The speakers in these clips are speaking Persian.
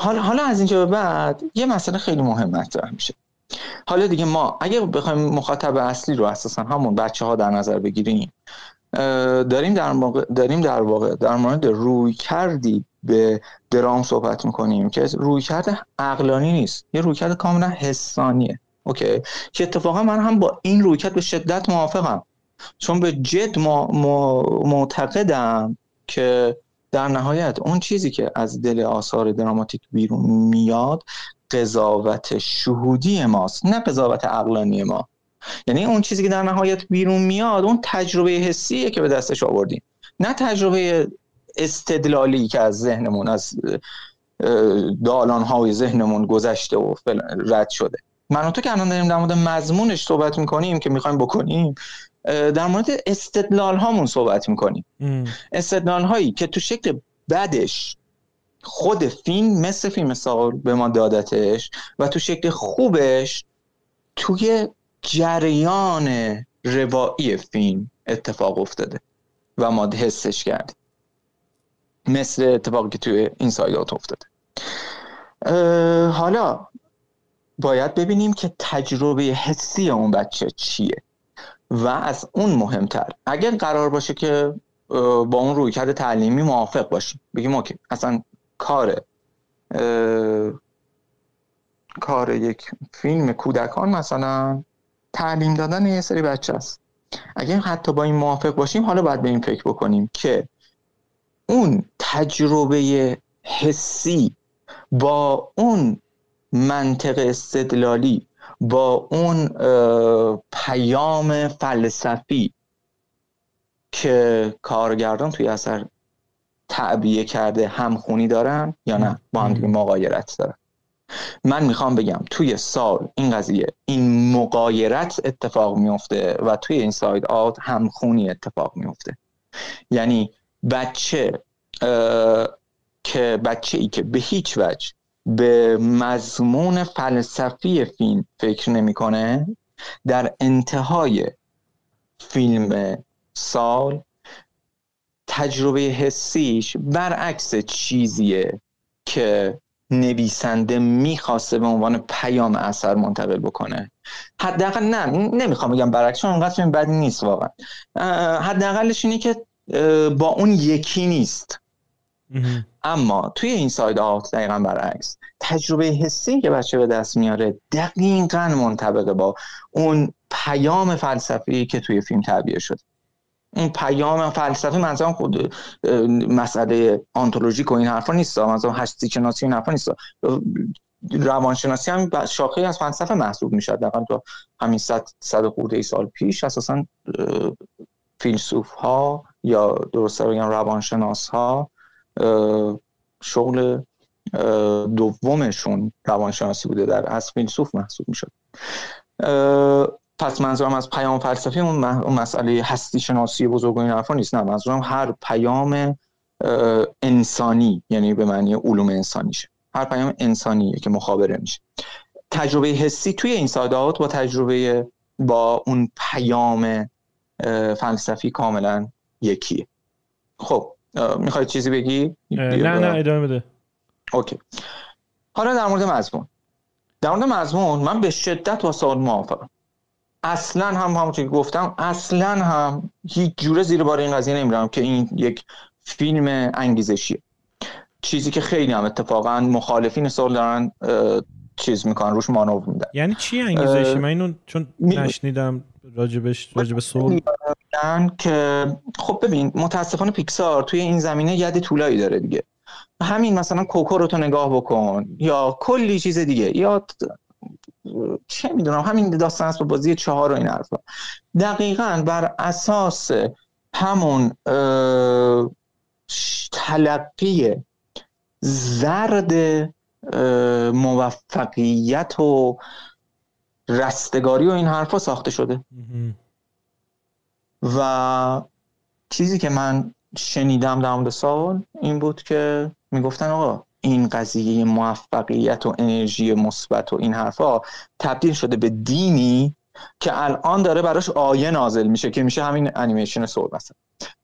حالا حالا از اینجا به بعد یه مسئله خیلی مهم مطرح میشه. حالا دیگه ما اگه بخوایم مخاطب اصلی رو اساسا همون بچه ها در نظر بگیریم داریم در واقع داریم در واقع در مورد روی کردی به درام صحبت می‌کنیم که روی کرد عقلانی نیست یه روی کرد کاملا حسانیه. اوکی؟ که اتفاقا من هم با این روی کرد به شدت موافقم. چون به جد معتقدم که در نهایت اون چیزی که از دل آثار دراماتیک بیرون میاد قضاوت شهودی ماست نه قضاوت عقلانی ما. یعنی اون چیزی که در نهایت بیرون میاد اون تجربه حسیه که به دستش آوردیم. نه تجربه استدلالی که از ذهنمون از دالان های ذهنمون گذشته و رد شده. من تو که الان داریم در مورد مضمونش صحبت می‌کنیم که می‌خوایم بکنیم در مورد استدلال هامون صحبت می‌کنیم. استدلال هایی که تو شکل بدش خود فیلم مثل فیلم سال به ما دادتش و تو شکل خوبش توی جریان روایی فیلم اتفاق افتاده و ما حسش کردیم. مثل اتفاقی که توی این سایدات افتاده. حالا باید ببینیم که تجربه حسی اون بچه چیه. و از اون مهمتر. اگر قرار باشه که با اون رویکرد تعلیمی موافق باشیم. بگیم اوکی اصلا کار کار یک فیلم کودکان مثلا تعلیم دادن یه سری بچه است. اگر حتی با این موافق باشیم حالا باید به این فکر بکنیم که اون تجربه حسی با اون منطق استدلالی با اون پیام فلسفی که کارگردان توی اثر تعبیه کرده همخونی دارن یا نه؟ با هم دیگه مقایرت دارن. من می‌خوام بگم توی سال این قضیه این مقایرت اتفاق میفته و توی این ساید آت همخونی اتفاق میفته. یعنی بچه که بچه ای که به هیچ وجه به مضمون فلسفی فیلم فکر نمی‌کنه؟ در انتهای فیلم سال تجربه حسیش برعکس چیزیه که نویسنده می‌خواسته به عنوان پیام اثر منتقل بکنه. حداقل نه نمی‌خوام بگم برعکس چون اونقدر بدی نیست واقعا. حداقلش اینه که با اون یکی نیست. اما توی این ساید آت دقیقا برعکس. تجربه حسی که بچه به دست میاره دقیقا منطبقه با اون پیام فلسفی که توی فیلم تعبیه شده. اون پیام فلسفی منظورم خود مسئله آنتولوژیک و این حرفا نیست. منظورم هستی شناسی این حرفا نیست. روانشناسی هم شاخه از فلسفه محسوب میشه دقیقا تو همین صد صد خورده ای سال پیش اساسا فیلسوف ها یا درست بگم روانشناس ها شغل دومشون روانشناسی بوده. در از فیلسوف محسوب می‌شد. پس منظورم از پیام فلسفی اون, مسئله هستی شناسی بزرگ این حرفا نیست. نه منظورم هر پیام انسانی یعنی به معنی علوم انسانیشه هر پیام انسانیه که مخابره میشه. تجربه حسی توی این سادات با تجربه با اون پیام فلسفی کاملا یکیه. خب می‌خوای چیزی بگی؟ نه نه ادامه بده. اوکی. حالا در مورد مضمون. در مورد مضمون من به شدت با سوال موافقم. اصلا هم همونطور که گفتم اصلا هم هیچ جوره زیر بار این قضیه نمیرم که این یک فیلم انگیزشیه. چیزی که خیلی هم اتفاقا مخالفین سال دارن چیز می‌کنن روش مانور میدن. یعنی چی انگیزشی؟ من اینو چون نشنیدم. راجبش راجب سول که خب ببین متاسفانه پیکسار توی این زمینه ید طولایی داره دیگه. همین مثلا کوکو رو تو نگاه بکن یا کلی چیز دیگه. یا چه می‌دونم همین داستان است با بازی چهار و این حرفا. دقیقا بر اساس همون تلقی زرد موفقیت و رستگاری و این حرفا ساخته شده. و چیزی که من شنیدم در مورد سال این بود که می‌گفتن آقا این قضیه موفقیت و انرژی مثبت و این حرفا تبدیل شده به دینی که الان داره براش آیه نازل میشه که میشه همین انیمیشن سول مثلا.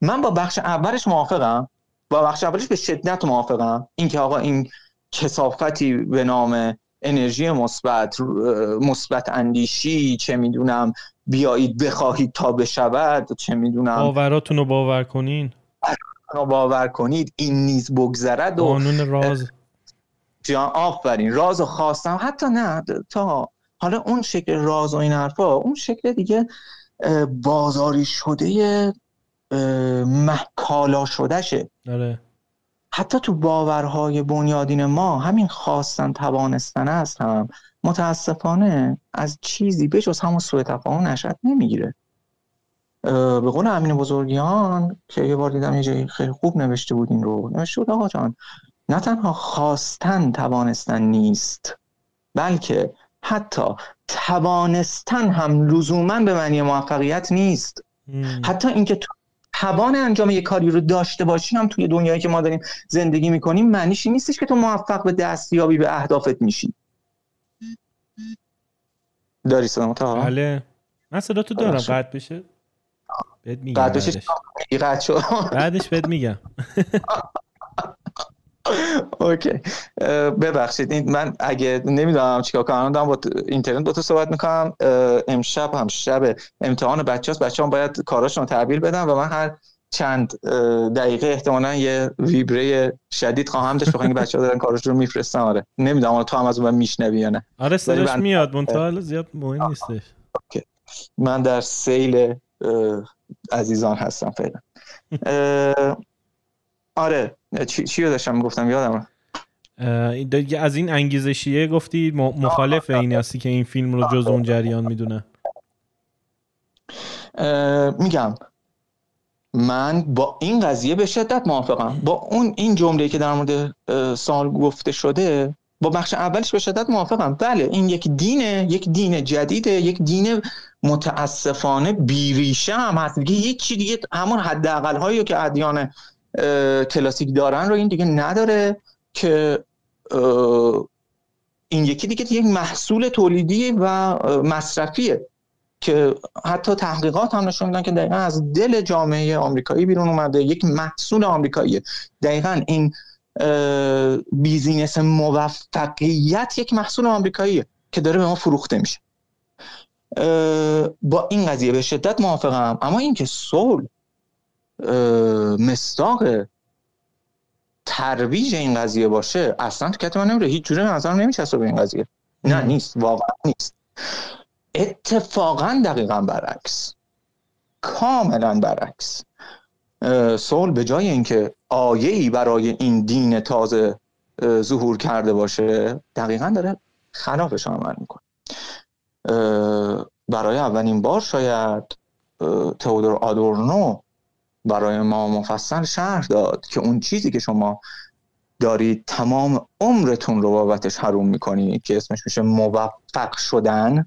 من با بخش اولش موافقم. با بخش اولش به شدت موافقم. اینکه آقا این کسافتی به نام انرژی مثبت مثبت اندیشی چه می‌دونم بیایید بخواهید تا بشود چه می‌دونم. باوراتون رو باور کنین. باور کنید این نیز بگذرد و قانون راز. جان آفرین راز و خواستم. حتی نه تا حالا اون شکل راز و این حرفا اون شکل دیگه بازاری شده محکالا شدهشه. داره حتی تو باورهای بنیادین ما همین خواستن توانستن است هم. متاسفانه از چیزی بجز همون سوء تفاهم نشد نمی‌گیره. به قول امین بزرگیان که یه بار دیدم یه جایی خیلی خوب نوشته بود این رو. نوشته بود آقا جان نه تنها خواستن توانستن نیست بلکه حتی توانستن هم لزوما به معنی موفقیت نیست. حتی اینکه تو توان انجام یه کاری رو داشته باشی هم توی دنیایی که ما داریم زندگی می‌کنیم معنیش نیستش که تو موفق به دستیابی به اهدافت میشی. داری صدا بله. من صدا تو دارم. قطع بشه. بهت میگم بعدش. بعدش بهت میگم. اوکی. ببخشید این من اگه نمی‌دونم چیکار کنم دارم با اینترنت با تو صحبت می‌کنم. امشب هم شب امتحان بچه هست بچه هم باید کاراشون رو تحویل بدن و من هر چند دقیقه احتمالا یه ویبره شدید خواهم داشت بخواهیم بچه ها دارن کارش رو میفرستن. آره. نمی‌دونم تو هم از اون میشنوی یا نه. آره صداش میاد منتها زیاد مهم نیستش. من در سیل عزیزان هستم فعلا. آره. چی, چی رو داشتم گفتم یادم از این انگیزشیه گفتی مخالف این هستی که این فیلم رو جز اون جریان می‌دونه. میگم. من با این قضیه به شدت موافقم. با اون این جمله که در مورد سال گفته شده با بخش اولش به شدت موافقم. بله این یک دینه یک دین جدیده یک دین متاسفانه بیریشه هم هست. دیگه هیچی دیگه همون حداقل هایی که ادیان کلاسیک دارن رو این دیگه نداره که این یکی دیگه یک محصول تولیدی و مصرفیه که حتی تحقیقات هم نشون میدن که دقیقا از دل جامعه آمریکایی بیرون اومده یک محصول آمریکاییه. دقیقا این بیزینس موفقیت یک محصول آمریکاییه که داره به ما فروخته میشه. با این قضیه به شدت موافقم. اما اینکه سول مستاق ترویج این قضیه باشه اصلا تو کت من نمیره هیچ جوره نظرم نمیچسبه به این قضیه. نه نیست واقعا نیست. اتفاقا دقیقا برعکس. کاملا برعکس. سول به جای اینکه آیه ای برای این دین تازه ظهور کرده باشه دقیقا داره خلافش عمل می‌کنه. برای اولین بار شاید تئودور آدورنو برای ما مفصل شرح داد که اون چیزی که شما دارید تمام عمرتون رو بابتش حروم می‌کنید که اسمش میشه موفق شدن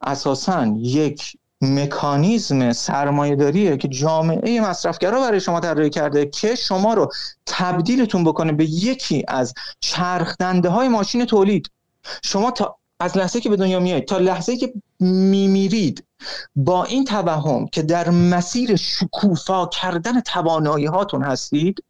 اساسا یک مکانیزم سرمایه داریه که جامعه مصرفگرا برای شما طراحی کرده که شما رو تبدیلتون بکنه به یکی از چرخدنده های ماشین تولید. شما تا از لحظه که به دنیا میایید تا لحظه که میمیرید با این توهم که در مسیر شکوفا کردن توانایی هاتون هستید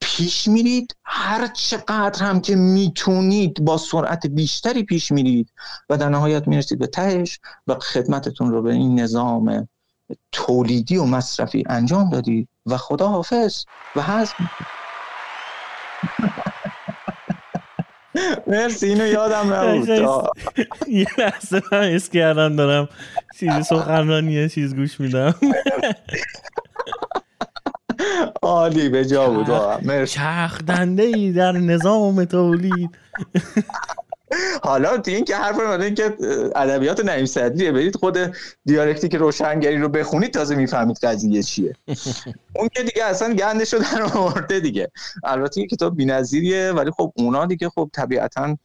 پیش میرید. هر چقدر هم که می‌تونید با سرعت بیشتری پیش میرید و در نهایت می‌رسید به تهش و خدمتتون رو به این نظام تولیدی و مصرفی انجام دادید. و خدا حافظ و هست مرسی اینو یادم نبود. یه لحظه من اس کردم دارم چیزی سخنرانی چیز گوش میدم. عالی به جا بود مرسی. چرخ دنده ای در نظام تولید حالا تو این که حرف این که ادبیات نعیم صدریه برید خود دیالکتیک روشنگری رو بخونید تازه می‌فهمید قضیه چیه. اون که دیگه اصلا گندش رو در آورده دیگه. البته این کتاب بی‌نظیریه ولی خب اونا دیگه خب طبیعتا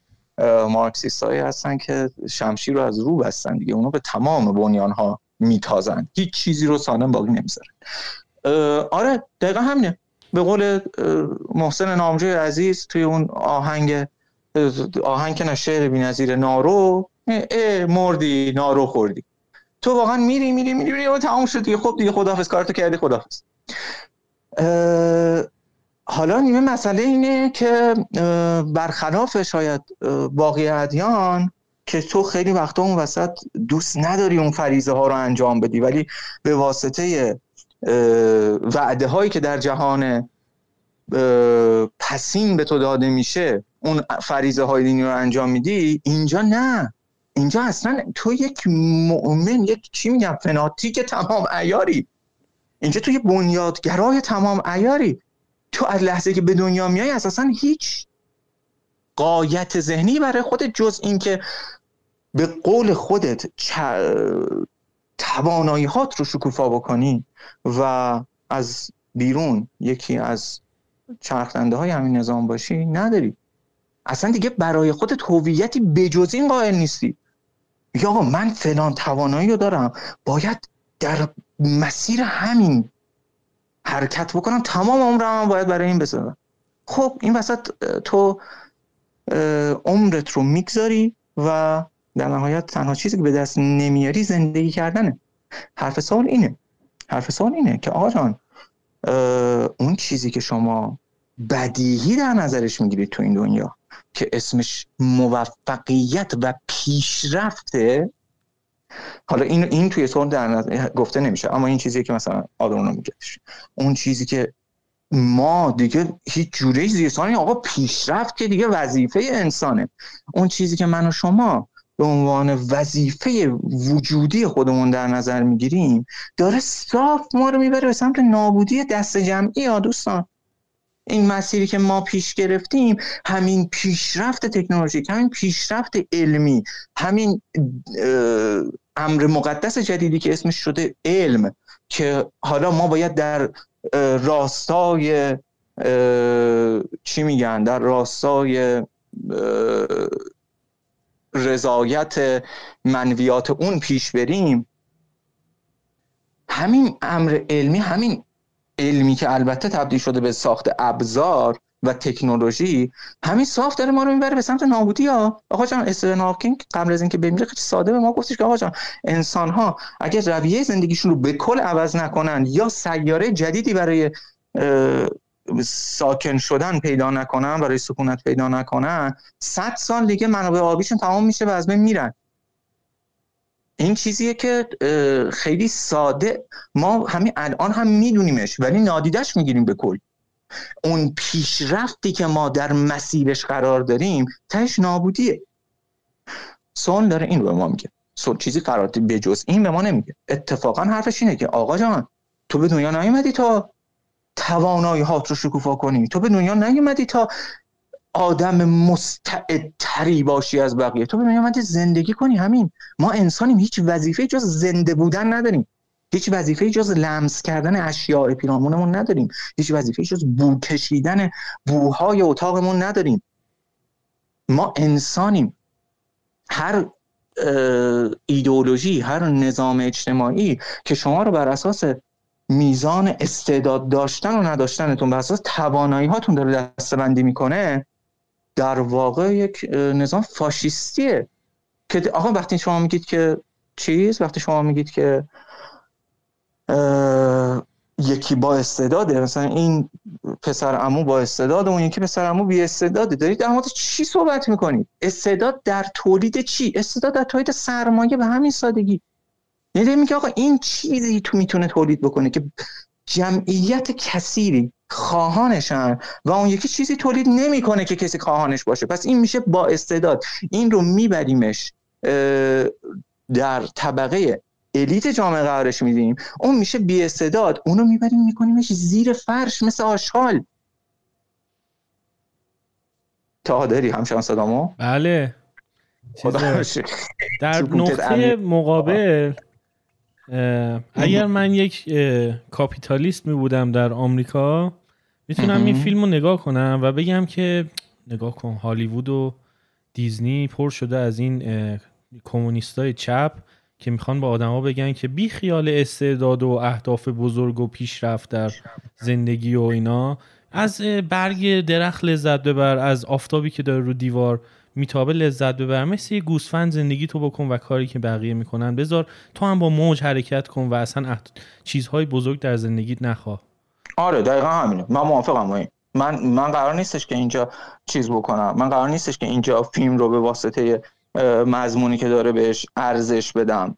مارکسیست هایی هستن که شمشیر رو از رو بستن دیگه. اونا به تمام بنیان ها میتازن. هیچ چیزی رو سالم باقی نمی‌ذارن آره دقیقا همینه. به قول محسن نامجوی عزیز توی اون آهنگ آهنگ که شعر بی‌نظیر نارو اه مردی نارو خوردی. تو واقعا میری میری میری میری و تمام شد دیگه. خب دیگه خداحافظ کارتو کردی خداحافظ. حالا نیمه مسئله اینه که برخلاف شاید باقی ادیان که تو خیلی وقتا اون وسط دوست نداری اون فریزه ها رو انجام بدی ولی به واسطه وعده هایی که در جهان پسین به تو داده میشه اون فریزه های دینی رو انجام میدی؟ اینجا نه. اینجا اصلا تو یک مؤمن یک چی میگم فناتیک تمام ایاری اینجا تو یه بنیادگرای تمام ایاری تو از لحظه که به دنیا میای اساسا هیچ قایت ذهنی برای خودت جز اینکه به قول خودت توانایی هات رو شکوفا بکنی و از بیرون یکی از چرخنده های همین نظام باشی نداری. اصلا دیگه برای خودت هویتی بجز این قائل نیستی. یا من فلان توانایی رو دارم باید در مسیر همین حرکت بکنم تمام عمرم باید برای این بسازم خب این وسط تو عمرت رو می‌گذاری و در نهایت تنها چیزی که به دست نمیاری زندگی کردنه. حرف سال اینه. حرف سال اینه که آقا جان اون چیزی که شما بدیهی در نظرش می‌گیرید تو این دنیا که اسمش موفقیت و پیشرفته حالا این این توی سوال در گفته نمیشه اما این چیزی که مثلا آدمونو میگه اون چیزی که ما دیگه هیچ جوره زیستانی آقا پیشرفت که دیگه وظیفه انسانه. اون چیزی که من و شما به عنوان وظیفه وجودی خودمون در نظر می‌گیریم داره صاف ما رو می‌بره به سمت نابودی دست جمعی یا دوستان؟ این مسیری که ما پیش گرفتیم همین پیشرفت تکنولوژیک همین پیشرفت علمی همین امر مقدس جدیدی که اسمش شده علم که حالا ما باید در راستای چی میگن؟ در راستای رضایت منویات اون پیش بریم. همین امر علمی همین علمی که البته تبدیل شده به ساخت ابزار و تکنولوژی همین صاف داره ما رو می‌بره به سمت نابودی ها. آقا جان استفن هاکینگ قبل از اینکه بمیره خیلی ساده به ما گفتش که آقا جان انسان ها اگر رویه زندگیشون رو به کل عوض نکنن یا سیاره جدیدی برای ساکن شدن پیدا نکنن برای سکونت پیدا نکنن صد سال دیگه منابع آبیشون تمام میشه و از بین میرن. این چیزیه که خیلی ساده. ما همین الان هم میدونیمش ولی نادیدش می‌گیریم به کل. اون پیشرفتی که ما در مسیرش قرار داریم تهش نابودیه. سون داره این رو به ما میگه. سون چیزی قرار به جز این به ما نمیگه. اتفاقا حرفش اینه که آقا جان تو به دنیا نیومدی تا توانایی هات رو شکوفا کنی. تو به دنیا نیومدی تا آدم مستعدتری باشی از بقیه. تو به دنیا زندگی کنی. همین. ما انسانیم. هیچ وظیفه جز زنده بودن نداریم. هیچ وظیفه جز لمس کردن اشیاء پیرامونمون نداریم. هیچ وظیفه جز بو کشیدن بوهای اتاقمون نداریم. ما انسانیم. هر ایدئولوژی هر نظام اجتماعی که شما رو بر اساس میزان استعداد داشتن و نداشتنتون بر اساس توانایی هاتون داره دستبندی می‌کنه در واقع یک نظام فاشیستیه. که آقا وقتی شما میگید که چیز وقتی شما میگید که یکی با استعداده مثلا این پسر امو با استعداده اون یکی پسر امو بی استعداده دارید در مورد چی صحبت می‌کنید؟ استعداد در تولید چی؟ استعداد در تولید سرمایه به همین سادگی. یعنی میگه آقا این چیزی تو می‌تونه تولید بکنه که جمعیت کثیری خواهانشن و اون یکی چیزی تولید نمی‌کنه که کسی خواهانش باشه. پس این میشه با استعداد. این رو میبریمش در طبقه الیت جامعه قرارش میدیم. اون میشه بی استعداد. اونو می‌بریم میکنیمش زیر فرش مثل آشغال. تا داری همشان صدامو؟ بله. در نقطه مقابل اگر من یک کاپیتالیست می بودم در آمریکا می‌تونم این فیلم رو نگاه کنم و بگم که نگاه کن هالیوود و دیزنی پر شده از این کمونیستای چپ که می‌خوان با آدما بگن که بی خیال استعداد و اهداف بزرگ و پیشرفت در زندگی و اینا. از برگ درخت لذت ببر از آفتابی که داره رو دیوار میتابه لذت ببر مثل یه گوسفند زندگی تو بکن و کاری که بقیه می‌کنن. بذار تو هم با موج حرکت کن و اصلا چیزهای بزرگ در زندگیت نخواه آره دقیقا همینه. من موافقم این من من قرار نیستش که اینجا چیز بکنم. من قرار نیستش که اینجا فیلم رو به واسطه مضمونی که داره بهش ارزش بدم.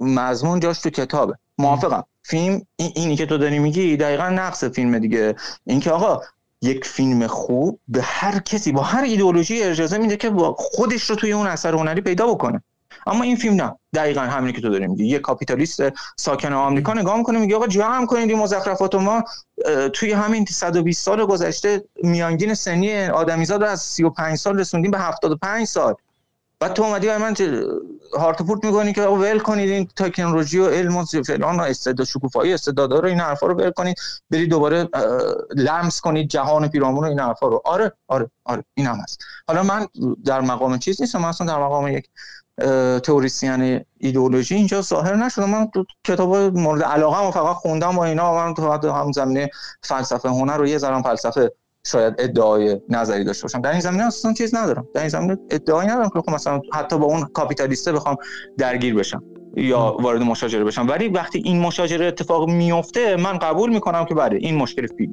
مضمون جاش تو کتابه. موافقم. فیلم اینی که تو داری میگی دقیقا نقص فیلم دیگه. اینکه آقا یک فیلم خوب به هر کسی با هر ایدئولوژی اجازه میده که خودش رو توی اون اثر هنری پیدا بکنه. اما این فیلم نه. دقیقا همینی که تو داری میگی. یه کاپیتالیست ساکن آمریکا نگاه می‌کنه میگه آقا جمع کنید این مزخرفات ما توی همین 120 سال گذشته میانگین سنی آدمیزاد رو از 35 سال رسوندیم به 75 سال. بعد تو اومدی برای من هارت پورت می‌کنی که ول کنید این تکنولوژی و علم و فلان و استعداد شکوفایی استعدادا رو این حرفا رو ول کنید. برید دوباره لمس کنید جهان پیرامون و این حرفا رو. آره آره آره این هم هست. حالا من در مقام چیز نیستم من اصلا در مقام یک تئوریسین ایدئولوژی اینجا ظاهر نشدم. من تو کتاب مورد علاقه هم فقط خوندم و اینا. من تو هم زمینه فلسفه هنر رو یه ذره فلسفه شاید ادعای نظری داشته باشم. در این زمینه اصلا چیز ندارم. در این زمینه ادعایی ندارم که خب مثلا حتی با اون کاپیتالیسته بخوام درگیر بشم یا وارد مشاجره بشم. ولی وقتی این مشاجره اتفاق میفته من قبول می‌کنم که بله این مشکل فیلم.